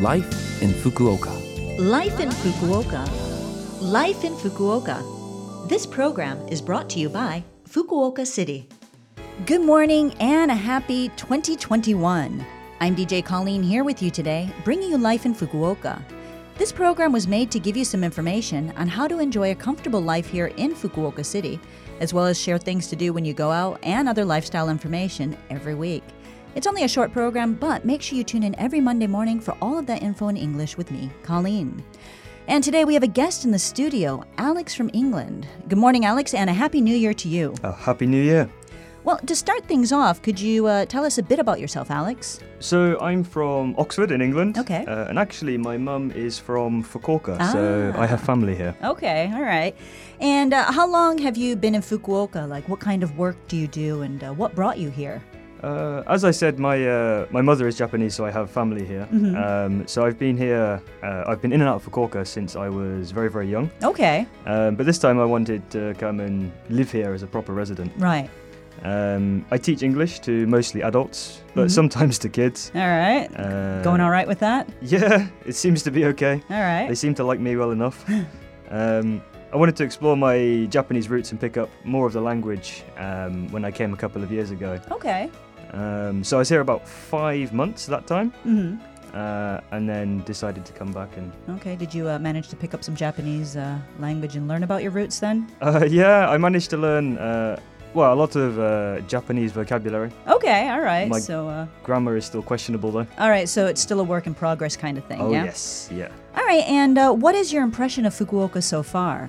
Life in Fukuoka. Life in Fukuoka. Life in Fukuoka. This program is brought to you by Fukuoka City. Good morning and a happy 2021. I'm DJ Colleen here with you today, bringing you Life in Fukuoka. This program was made to give you some information on how to enjoy a comfortable life here in Fukuoka City, as well as share things to do when you go out and other lifestyle information every week. It's only a short program, but make sure you tune in every Monday morning for all of that info in English with me, Colleen. And today we have a guest in the studio, Alex from England. Good morning, Alex, and a happy new year to you. Uh, Happy New Year. Well, to start things off, could you uh, tell us a bit about yourself, Alex? So I'm from Oxford in England. Okay. Uh, and actually, my mum is from Fukuoka, so Ah. I have family here. Okay, all right. And uh, how long have you been in Fukuoka? Like, what kind of work do you do, and uh, what brought you here? Uh, as I said, my uh, my mother is Japanese, so I have family here. Mm-hmm. Um, so I've been here. Uh, I've been in and out of Fukuoka since I was very very young. Okay, Um, but this time I wanted to come and live here as a proper resident. right. Um, I teach English to mostly adults, but Mhm. sometimes to kids. All right. Uh, Going all right with that? Yeah, it seems to be okay. All right. They seem to like me well enough. um, I wanted to explore my Japanese roots and pick up more of the language um, when I came a couple of years ago. Okay. Um, so I was here about five months that time, Mm-hmm. uh, and then decided to come back and. Okay. Did you uh, manage to pick up some Japanese uh, language and learn about your roots then? Uh, yeah, I managed to learn. Uh, well, a lot of uh, Japanese vocabulary. Okay. All right. My- so, uh, Grammar is still questionable though. all right. So it's still a work in progress kind of thing. oh yeah. yes, yeah. All right. And uh, what is your impression of Fukuoka so far?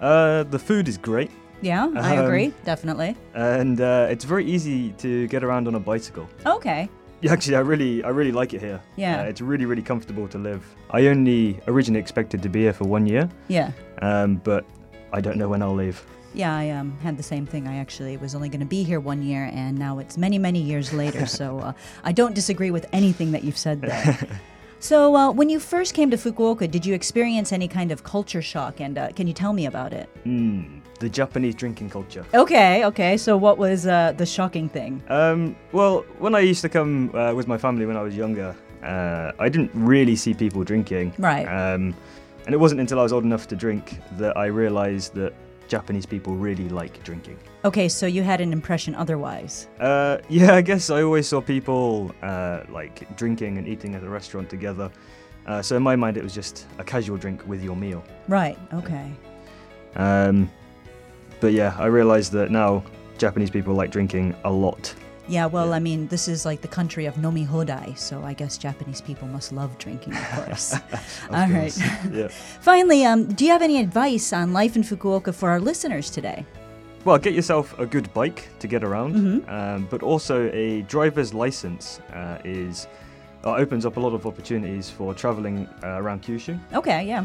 Uh, the food is great, Yeah, I Um, agree. Definitely. and uh, it's very easy to get around on a bicycle. Okay. Yeah, actually, I really, I really like it here. Yeah. Uh, it's really, really comfortable to live. I only originally expected to be here for one year, Yeah. um, but I don't know when I'll leave. Yeah, I um, had the same thing. I actually was only going to be here one year, and now it's many, many years later. so uh, I don't disagree with anything that you've said there. so, uh, when you first came to Fukuoka, did you experience any kind of culture shock? And uh, can you tell me about it? Mm, the Japanese drinking culture. Okay, okay. So, what was uh, the shocking thing? Um, well, when I used to come uh, with my family when I was younger, uh, I didn't really see people drinking. Right. Um, and it wasn't until I was old enough to drink that I realised that Japanese people really like drinking. Okay, so you had an impression otherwise. Uh, yeah, I guess I always saw people uh, like drinking and eating at a restaurant together. Uh, so in my mind, it was just a casual drink with your meal. Right, okay. Um, but yeah, I realised that now Japanese people like drinking a lot. Yeah, well, Yeah. I mean, this is like the country of nomi hodai, so I guess Japanese people must love drinking, of course. Of All right. course. yeah. Finally, um, do you have any advice on life in Fukuoka for our listeners today? Well, get yourself a good bike to get around, Mhm. um, but also a driver's license uh, is uh, opens up a lot of opportunities for travelling uh, around Kyushu. Okay, yeah.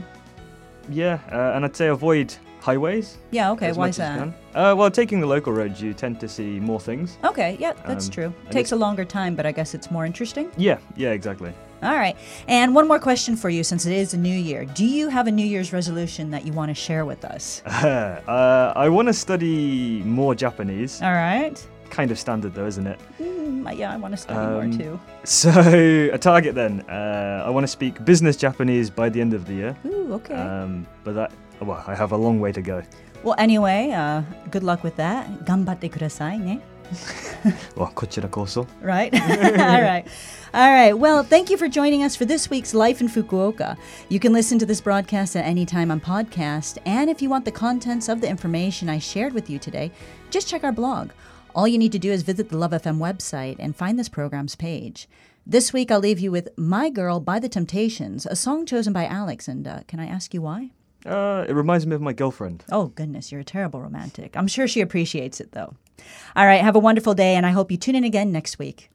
Yeah, uh, and I'd say avoid highways. Yeah, okay, why is that? Uh, well, taking the local roads, you tend to see more things. Okay, yeah, that's Um, true. and Takes a longer time, but I guess it's more interesting. Yeah, yeah, exactly. All right. And one more question for you since it is a new year. Do you have a New Year's resolution that you want to share with us? uh, I want to study more Japanese. All right. Kind of standard though, isn't it? Mm, yeah, I want to study Um, more too. So, a target then. Uh, I want to speak business Japanese by the end of the year. Ooh, okay. Um, but that, well, I have a long way to go. well, anyway, uh, good luck with that. 頑張ってくださいね. Well, こちらこそ. Right? All right. All right. Well, thank you for joining us for this week's Life in Fukuoka. You can listen to this broadcast at any time on podcast. And if you want the contents of the information I shared with you today, just check our blog. All you need to do is visit the Love FM website and find this program's page. This week, I'll leave you with My Girl by The Temptations, a song chosen by Alex. And uh, can I ask you why? Uh, it reminds me of my girlfriend. Oh, goodness, you're a terrible romantic. I'm sure she appreciates it, though. All right, have a wonderful day, and I hope you tune in again next week.